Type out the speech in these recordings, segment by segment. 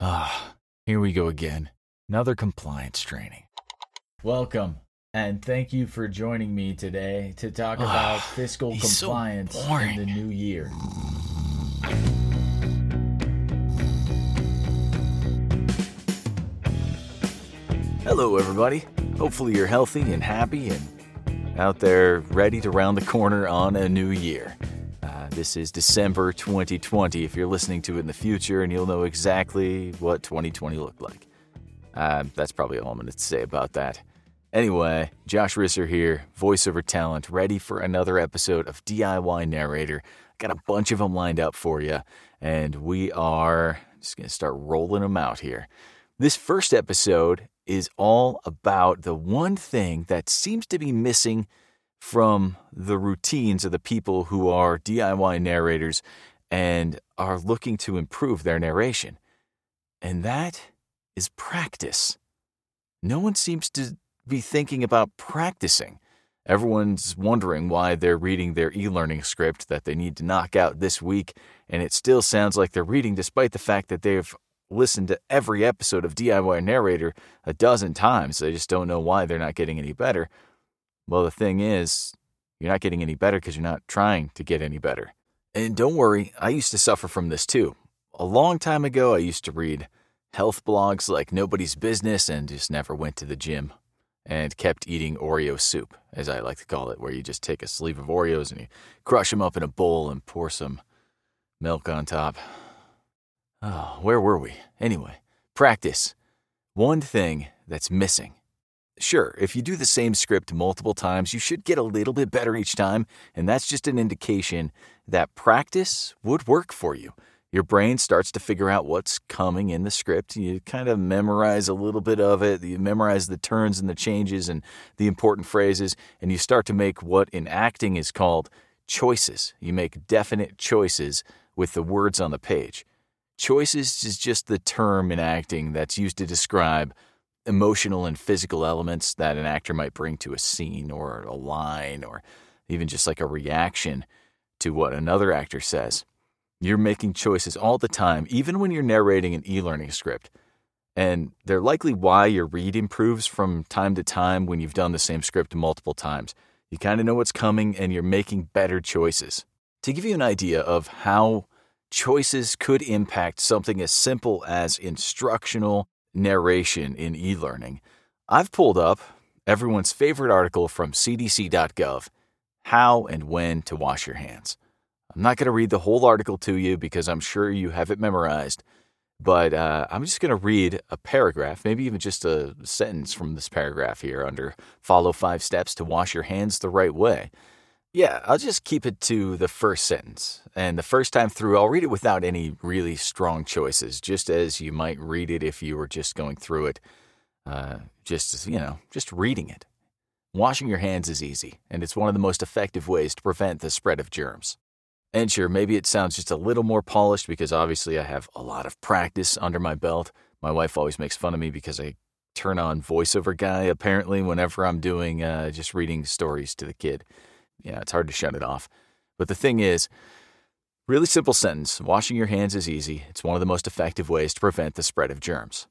Ah, here we go again. Another compliance training. Welcome, and thank you for joining me today to talk about fiscal he's so compliance in boring. the new year. Hello, everybody. Hopefully, you're healthy and happy and out there ready to round the corner on a new year. Uh, this is December 2020. If you're listening to it in the future, and you'll know exactly what 2020 looked like. Uh, that's probably all I'm going to say about that. Anyway, Josh Risser here, voiceover talent, ready for another episode of DIY Narrator. Got a bunch of them lined up for you, and we are just going to start rolling them out here. This first episode is all about the one thing that seems to be missing from the routines of the people who are DIY narrators and are looking to improve their narration. And that is practice. No one seems to be thinking about practicing. Everyone's wondering why they're reading their e learning script that they need to knock out this week, and it still sounds like they're reading despite the fact that they've listened to every episode of DIY Narrator a dozen times. They just don't know why they're not getting any better. Well, the thing is, you're not getting any better because you're not trying to get any better. And don't worry, I used to suffer from this too. A long time ago, I used to read health blogs like Nobody's Business and just never went to the gym and kept eating Oreo soup, as I like to call it, where you just take a sleeve of Oreos and you crush them up in a bowl and pour some milk on top. Oh, where were we? Anyway, practice. One thing that's missing. Sure, if you do the same script multiple times, you should get a little bit better each time, and that's just an indication that practice would work for you. Your brain starts to figure out what's coming in the script. You kind of memorize a little bit of it. You memorize the turns and the changes and the important phrases, and you start to make what in acting is called choices. You make definite choices with the words on the page. Choices is just the term in acting that's used to describe emotional and physical elements that an actor might bring to a scene or a line or even just like a reaction to what another actor says. You're making choices all the time, even when you're narrating an e learning script. And they're likely why your read improves from time to time when you've done the same script multiple times. You kind of know what's coming and you're making better choices. To give you an idea of how choices could impact something as simple as instructional narration in e learning, I've pulled up everyone's favorite article from cdc.gov How and When to Wash Your Hands. I'm not going to read the whole article to you because I'm sure you have it memorized, but uh, I'm just going to read a paragraph, maybe even just a sentence from this paragraph here under Follow Five Steps to Wash Your Hands the Right Way. Yeah, I'll just keep it to the first sentence. And the first time through, I'll read it without any really strong choices, just as you might read it if you were just going through it, uh, just, you know, just reading it. Washing your hands is easy, and it's one of the most effective ways to prevent the spread of germs. And sure, maybe it sounds just a little more polished because obviously I have a lot of practice under my belt. My wife always makes fun of me because I turn on voiceover guy apparently whenever I'm doing uh, just reading stories to the kid. Yeah, it's hard to shut it off. But the thing is, really simple sentence washing your hands is easy. It's one of the most effective ways to prevent the spread of germs.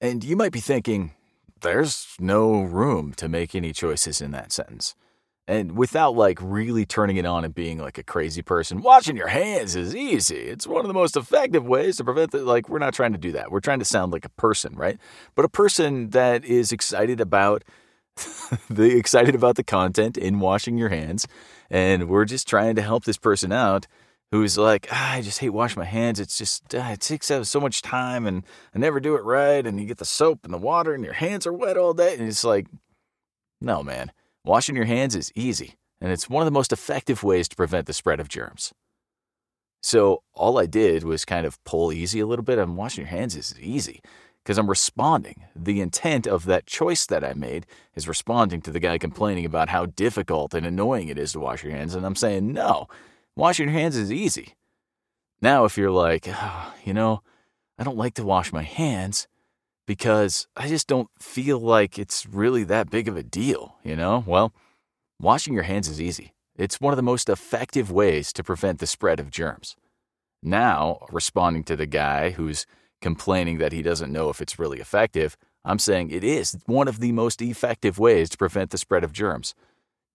And you might be thinking, there's no room to make any choices in that sentence. And without like really turning it on and being like a crazy person, washing your hands is easy. It's one of the most effective ways to prevent the like we're not trying to do that. We're trying to sound like a person, right? But a person that is excited about the excited about the content in washing your hands and we're just trying to help this person out who's like, ah, I just hate washing my hands. It's just ah, it takes up so much time and I never do it right and you get the soap and the water and your hands are wet all day and it's like no, man. Washing your hands is easy, and it's one of the most effective ways to prevent the spread of germs. So, all I did was kind of pull easy a little bit. I'm washing your hands is easy because I'm responding. The intent of that choice that I made is responding to the guy complaining about how difficult and annoying it is to wash your hands. And I'm saying, no, washing your hands is easy. Now, if you're like, oh, you know, I don't like to wash my hands, because I just don't feel like it's really that big of a deal, you know? Well, washing your hands is easy. It's one of the most effective ways to prevent the spread of germs. Now, responding to the guy who's complaining that he doesn't know if it's really effective. I'm saying it is one of the most effective ways to prevent the spread of germs.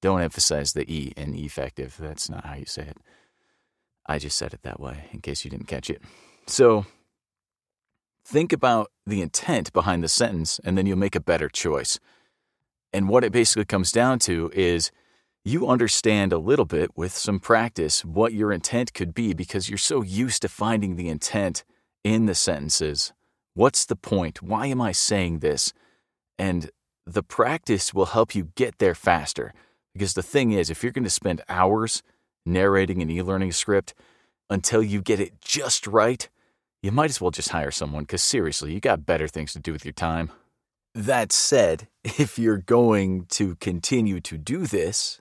Don't emphasize the E in effective. That's not how you say it. I just said it that way in case you didn't catch it. So think about the intent behind the sentence and then you'll make a better choice. And what it basically comes down to is you understand a little bit with some practice what your intent could be because you're so used to finding the intent in the sentences. What's the point? Why am I saying this? And the practice will help you get there faster. Because the thing is, if you're going to spend hours narrating an e learning script until you get it just right, you might as well just hire someone because seriously, you got better things to do with your time. That said, if you're going to continue to do this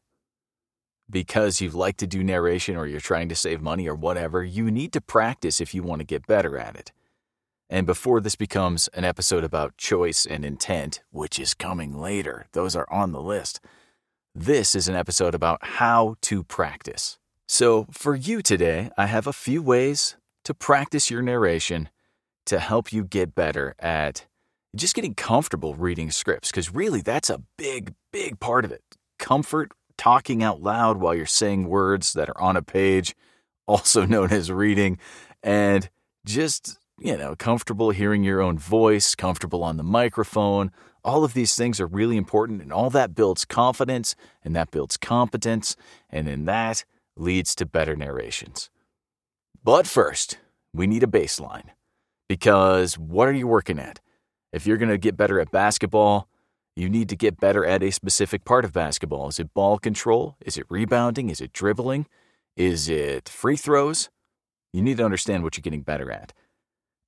because you like to do narration or you're trying to save money or whatever, you need to practice if you want to get better at it. And before this becomes an episode about choice and intent, which is coming later, those are on the list. This is an episode about how to practice. So, for you today, I have a few ways to practice your narration to help you get better at just getting comfortable reading scripts, because really that's a big, big part of it. Comfort talking out loud while you're saying words that are on a page, also known as reading, and just, you know, comfortable hearing your own voice, comfortable on the microphone. All of these things are really important, and all that builds confidence, and that builds competence, and then that leads to better narrations. But first, we need a baseline. Because what are you working at? If you're going to get better at basketball, you need to get better at a specific part of basketball. Is it ball control? Is it rebounding? Is it dribbling? Is it free throws? You need to understand what you're getting better at.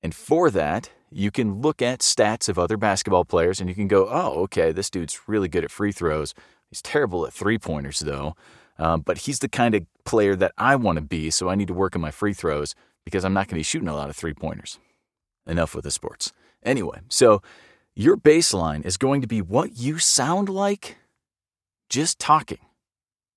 And for that, you can look at stats of other basketball players and you can go, oh, okay, this dude's really good at free throws. He's terrible at three pointers, though. Um, but he's the kind of player that I want to be, so I need to work on my free throws because I'm not going to be shooting a lot of three pointers. Enough with the sports. Anyway, so your baseline is going to be what you sound like just talking,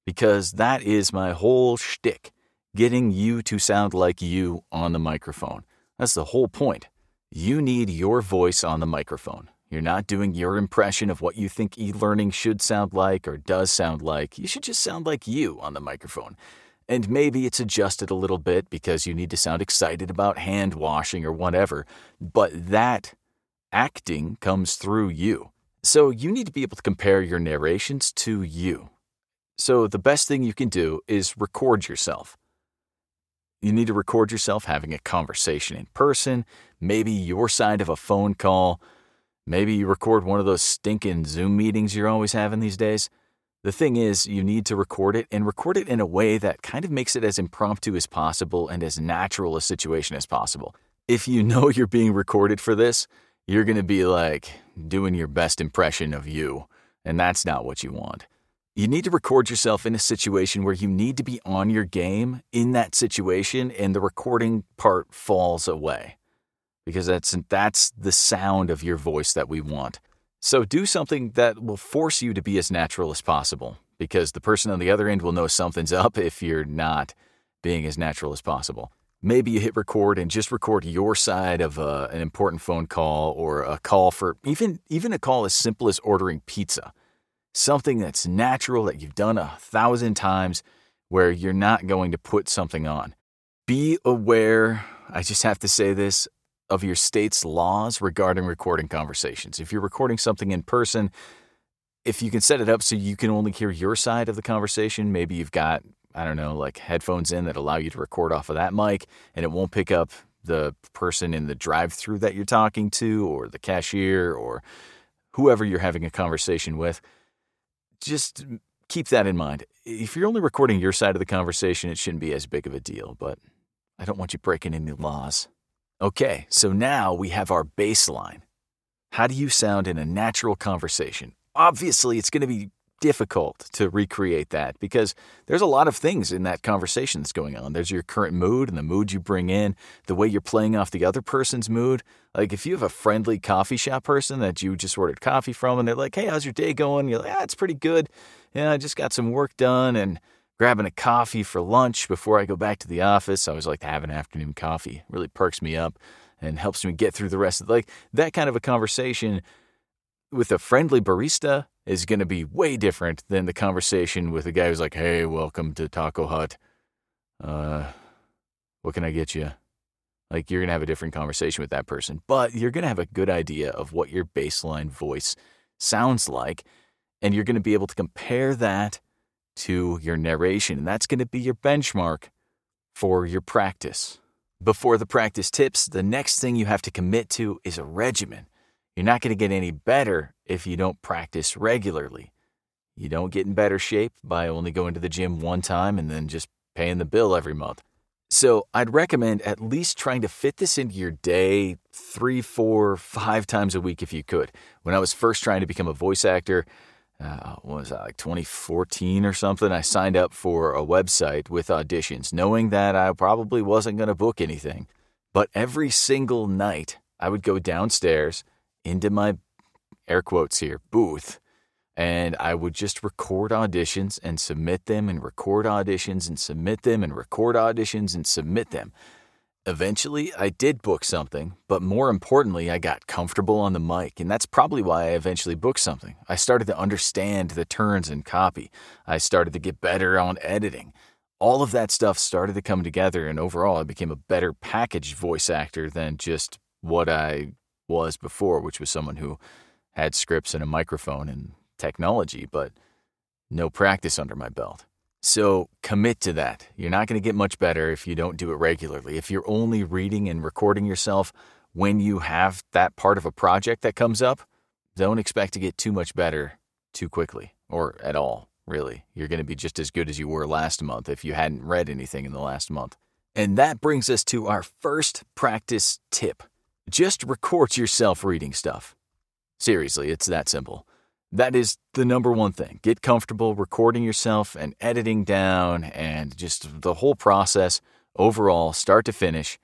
because that is my whole shtick getting you to sound like you on the microphone. That's the whole point. You need your voice on the microphone. You're not doing your impression of what you think e learning should sound like or does sound like. You should just sound like you on the microphone. And maybe it's adjusted a little bit because you need to sound excited about hand washing or whatever, but that acting comes through you. So you need to be able to compare your narrations to you. So the best thing you can do is record yourself. You need to record yourself having a conversation in person, maybe your side of a phone call. Maybe you record one of those stinking Zoom meetings you're always having these days. The thing is, you need to record it and record it in a way that kind of makes it as impromptu as possible and as natural a situation as possible. If you know you're being recorded for this, you're going to be like doing your best impression of you, and that's not what you want. You need to record yourself in a situation where you need to be on your game in that situation, and the recording part falls away because that's that's the sound of your voice that we want. So do something that will force you to be as natural as possible because the person on the other end will know something's up if you're not being as natural as possible. Maybe you hit record and just record your side of uh, an important phone call or a call for even even a call as simple as ordering pizza. Something that's natural that you've done a thousand times where you're not going to put something on. Be aware, I just have to say this, of your state's laws regarding recording conversations. If you're recording something in person, if you can set it up so you can only hear your side of the conversation, maybe you've got I don't know, like headphones in that allow you to record off of that mic and it won't pick up the person in the drive through that you're talking to or the cashier or whoever you're having a conversation with. Just keep that in mind. If you're only recording your side of the conversation, it shouldn't be as big of a deal, but I don't want you breaking any laws. Okay, so now we have our baseline. How do you sound in a natural conversation? Obviously, it's going to be difficult to recreate that because there's a lot of things in that conversation that's going on. There's your current mood and the mood you bring in, the way you're playing off the other person's mood. Like if you have a friendly coffee shop person that you just ordered coffee from and they're like, hey, how's your day going? You're like, ah, it's pretty good. Yeah, I just got some work done and grabbing a coffee for lunch before I go back to the office. I always like to have an afternoon coffee. It really perks me up. and helps me get through the rest of the, like that kind of a conversation with a friendly barista is going to be way different than the conversation with a guy who's like, "Hey, welcome to Taco Hut. Uh, what can I get you?" Like you're going to have a different conversation with that person, but you're going to have a good idea of what your baseline voice sounds like, and you're going to be able to compare that to your narration, and that's going to be your benchmark for your practice. Before the practice tips, the next thing you have to commit to is a regimen. You're not going to get any better if you don't practice regularly. You don't get in better shape by only going to the gym one time and then just paying the bill every month. So I'd recommend at least trying to fit this into your day three, four, five times a week if you could. When I was first trying to become a voice actor, uh, what was that, like 2014 or something? I signed up for a website with auditions, knowing that I probably wasn't going to book anything. But every single night, I would go downstairs into my air quotes here booth and I would just record auditions and submit them and record auditions and submit them and record auditions and submit them. Eventually, I did book something, but more importantly, I got comfortable on the mic, and that's probably why I eventually booked something. I started to understand the turns and copy. I started to get better on editing. All of that stuff started to come together, and overall, I became a better packaged voice actor than just what I was before, which was someone who had scripts and a microphone and technology, but no practice under my belt. So commit to that. You're not going to get much better if you don't do it regularly. If you're only reading and recording yourself when you have that part of a project that comes up, don't expect to get too much better too quickly or at all, really. You're going to be just as good as you were last month if you hadn't read anything in the last month. And that brings us to our first practice tip just record yourself reading stuff. Seriously, it's that simple. That is the number one thing. Get comfortable recording yourself and editing down and just the whole process overall, start to finish.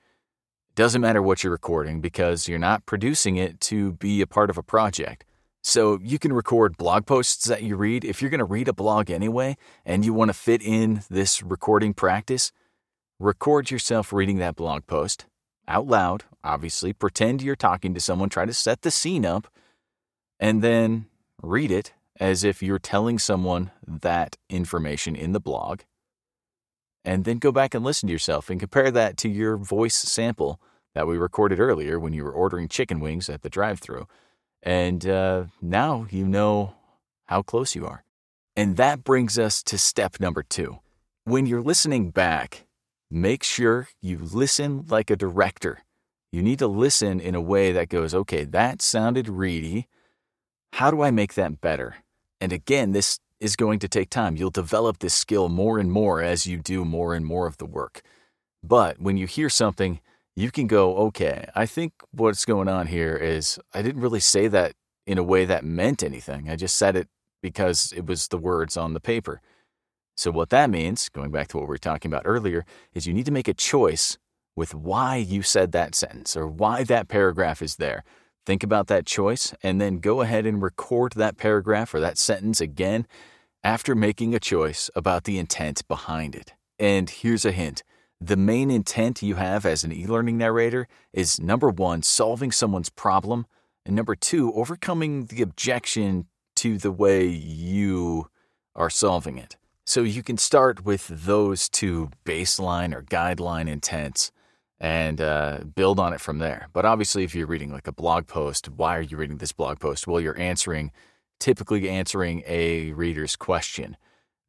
Doesn't matter what you're recording because you're not producing it to be a part of a project. So you can record blog posts that you read. If you're going to read a blog anyway and you want to fit in this recording practice, record yourself reading that blog post out loud, obviously. Pretend you're talking to someone, try to set the scene up, and then read it as if you're telling someone that information in the blog, and then go back and listen to yourself and compare that to your voice sample that we recorded earlier when you were ordering chicken wings at the drive through. And uh, now you know how close you are. And that brings us to step number two. When you're listening back, make sure you listen like a director. You need to listen in a way that goes, okay, that sounded reedy. How do I make that better? And again, this is going to take time. You'll develop this skill more and more as you do more and more of the work. But when you hear something, you can go, okay, I think what's going on here is I didn't really say that in a way that meant anything. I just said it because it was the words on the paper. So, what that means, going back to what we were talking about earlier, is you need to make a choice with why you said that sentence or why that paragraph is there. Think about that choice and then go ahead and record that paragraph or that sentence again after making a choice about the intent behind it. And here's a hint the main intent you have as an e learning narrator is number one, solving someone's problem, and number two, overcoming the objection to the way you are solving it. So you can start with those two baseline or guideline intents and uh, build on it from there. But obviously, if you're reading like a blog post, why are you reading this blog post? Well, you're answering, typically answering a reader's question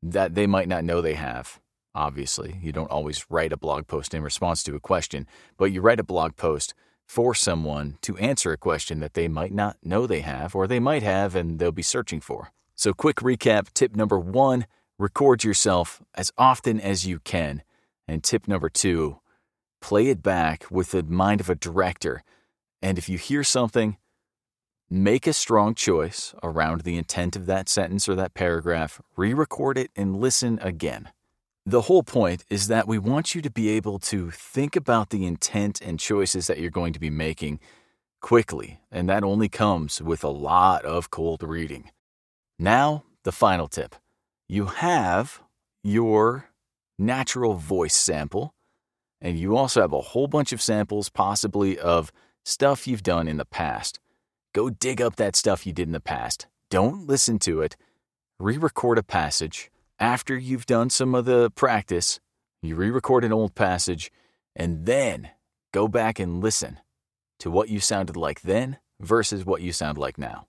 that they might not know they have. Obviously, you don't always write a blog post in response to a question, but you write a blog post for someone to answer a question that they might not know they have, or they might have and they'll be searching for. So, quick recap tip number one record yourself as often as you can. And tip number two play it back with the mind of a director. And if you hear something, make a strong choice around the intent of that sentence or that paragraph, re record it, and listen again. The whole point is that we want you to be able to think about the intent and choices that you're going to be making quickly, and that only comes with a lot of cold reading. Now, the final tip you have your natural voice sample And you also have a whole bunch of samples, possibly of stuff you've done in the past. Go dig up that stuff you did in the past. Don't listen to it. Re record a passage. After you've done some of the practice, you re record an old passage, and then go back and listen to what you sounded like then versus what you sound like now.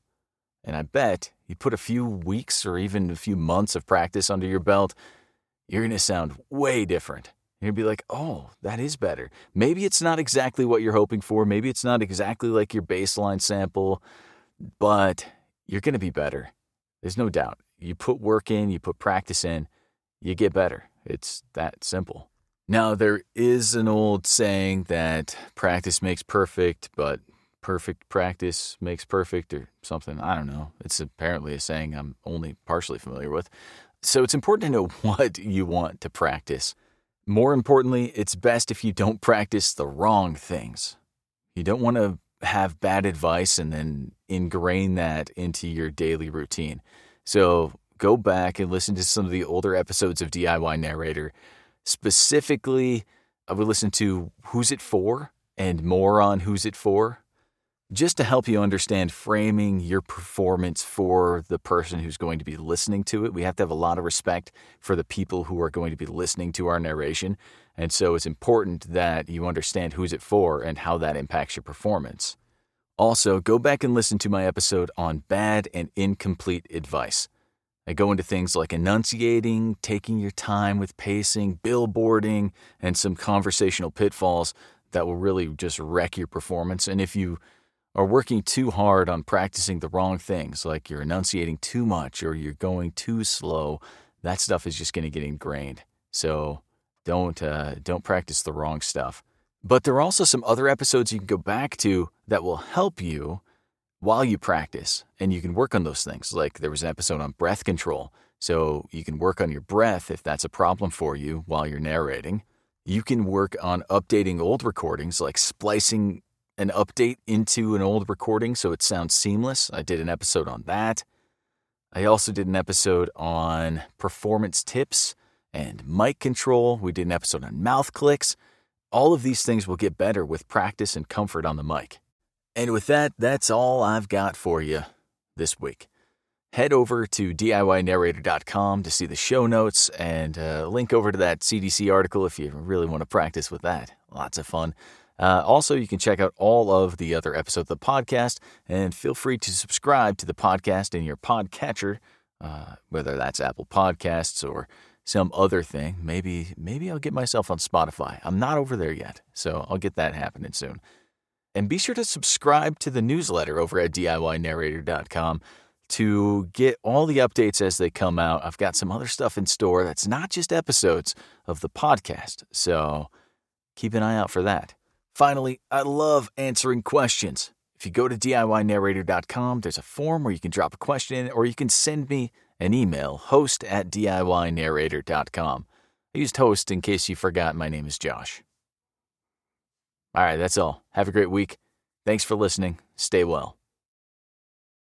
And I bet you put a few weeks or even a few months of practice under your belt, you're going to sound way different. You'll be like, oh, that is better. Maybe it's not exactly what you're hoping for. Maybe it's not exactly like your baseline sample, but you're going to be better. There's no doubt. You put work in, you put practice in, you get better. It's that simple. Now, there is an old saying that practice makes perfect, but perfect practice makes perfect or something. I don't know. It's apparently a saying I'm only partially familiar with. So it's important to know what you want to practice. More importantly, it's best if you don't practice the wrong things. You don't want to have bad advice and then ingrain that into your daily routine. So go back and listen to some of the older episodes of DIY Narrator. Specifically, I would listen to Who's It For and more on Who's It For just to help you understand framing your performance for the person who's going to be listening to it. We have to have a lot of respect for the people who are going to be listening to our narration. And so it's important that you understand who's it for and how that impacts your performance. Also, go back and listen to my episode on bad and incomplete advice. I go into things like enunciating, taking your time with pacing, billboarding, and some conversational pitfalls that will really just wreck your performance. And if you are working too hard on practicing the wrong things, like you're enunciating too much or you're going too slow, that stuff is just going to get ingrained. So don't uh, don't practice the wrong stuff. But there are also some other episodes you can go back to that will help you while you practice, and you can work on those things. Like there was an episode on breath control, so you can work on your breath if that's a problem for you while you're narrating. You can work on updating old recordings, like splicing an update into an old recording so it sounds seamless. I did an episode on that. I also did an episode on performance tips and mic control. We did an episode on mouth clicks. All of these things will get better with practice and comfort on the mic. And with that, that's all I've got for you this week. Head over to DIYNarrator.com to see the show notes and uh, link over to that CDC article if you really want to practice with that. Lots of fun. Uh, also, you can check out all of the other episodes of the podcast and feel free to subscribe to the podcast in your podcatcher, uh, whether that's Apple Podcasts or some other thing. Maybe maybe I'll get myself on Spotify. I'm not over there yet, so I'll get that happening soon. And be sure to subscribe to the newsletter over at DIYNarrator.com to get all the updates as they come out. I've got some other stuff in store that's not just episodes of the podcast, so keep an eye out for that. Finally, I love answering questions. If you go to DIYNarrator.com, there's a form where you can drop a question in, or you can send me an email, host at DIYNarrator.com. I used host in case you forgot my name is Josh. All right, that's all. Have a great week. Thanks for listening. Stay well.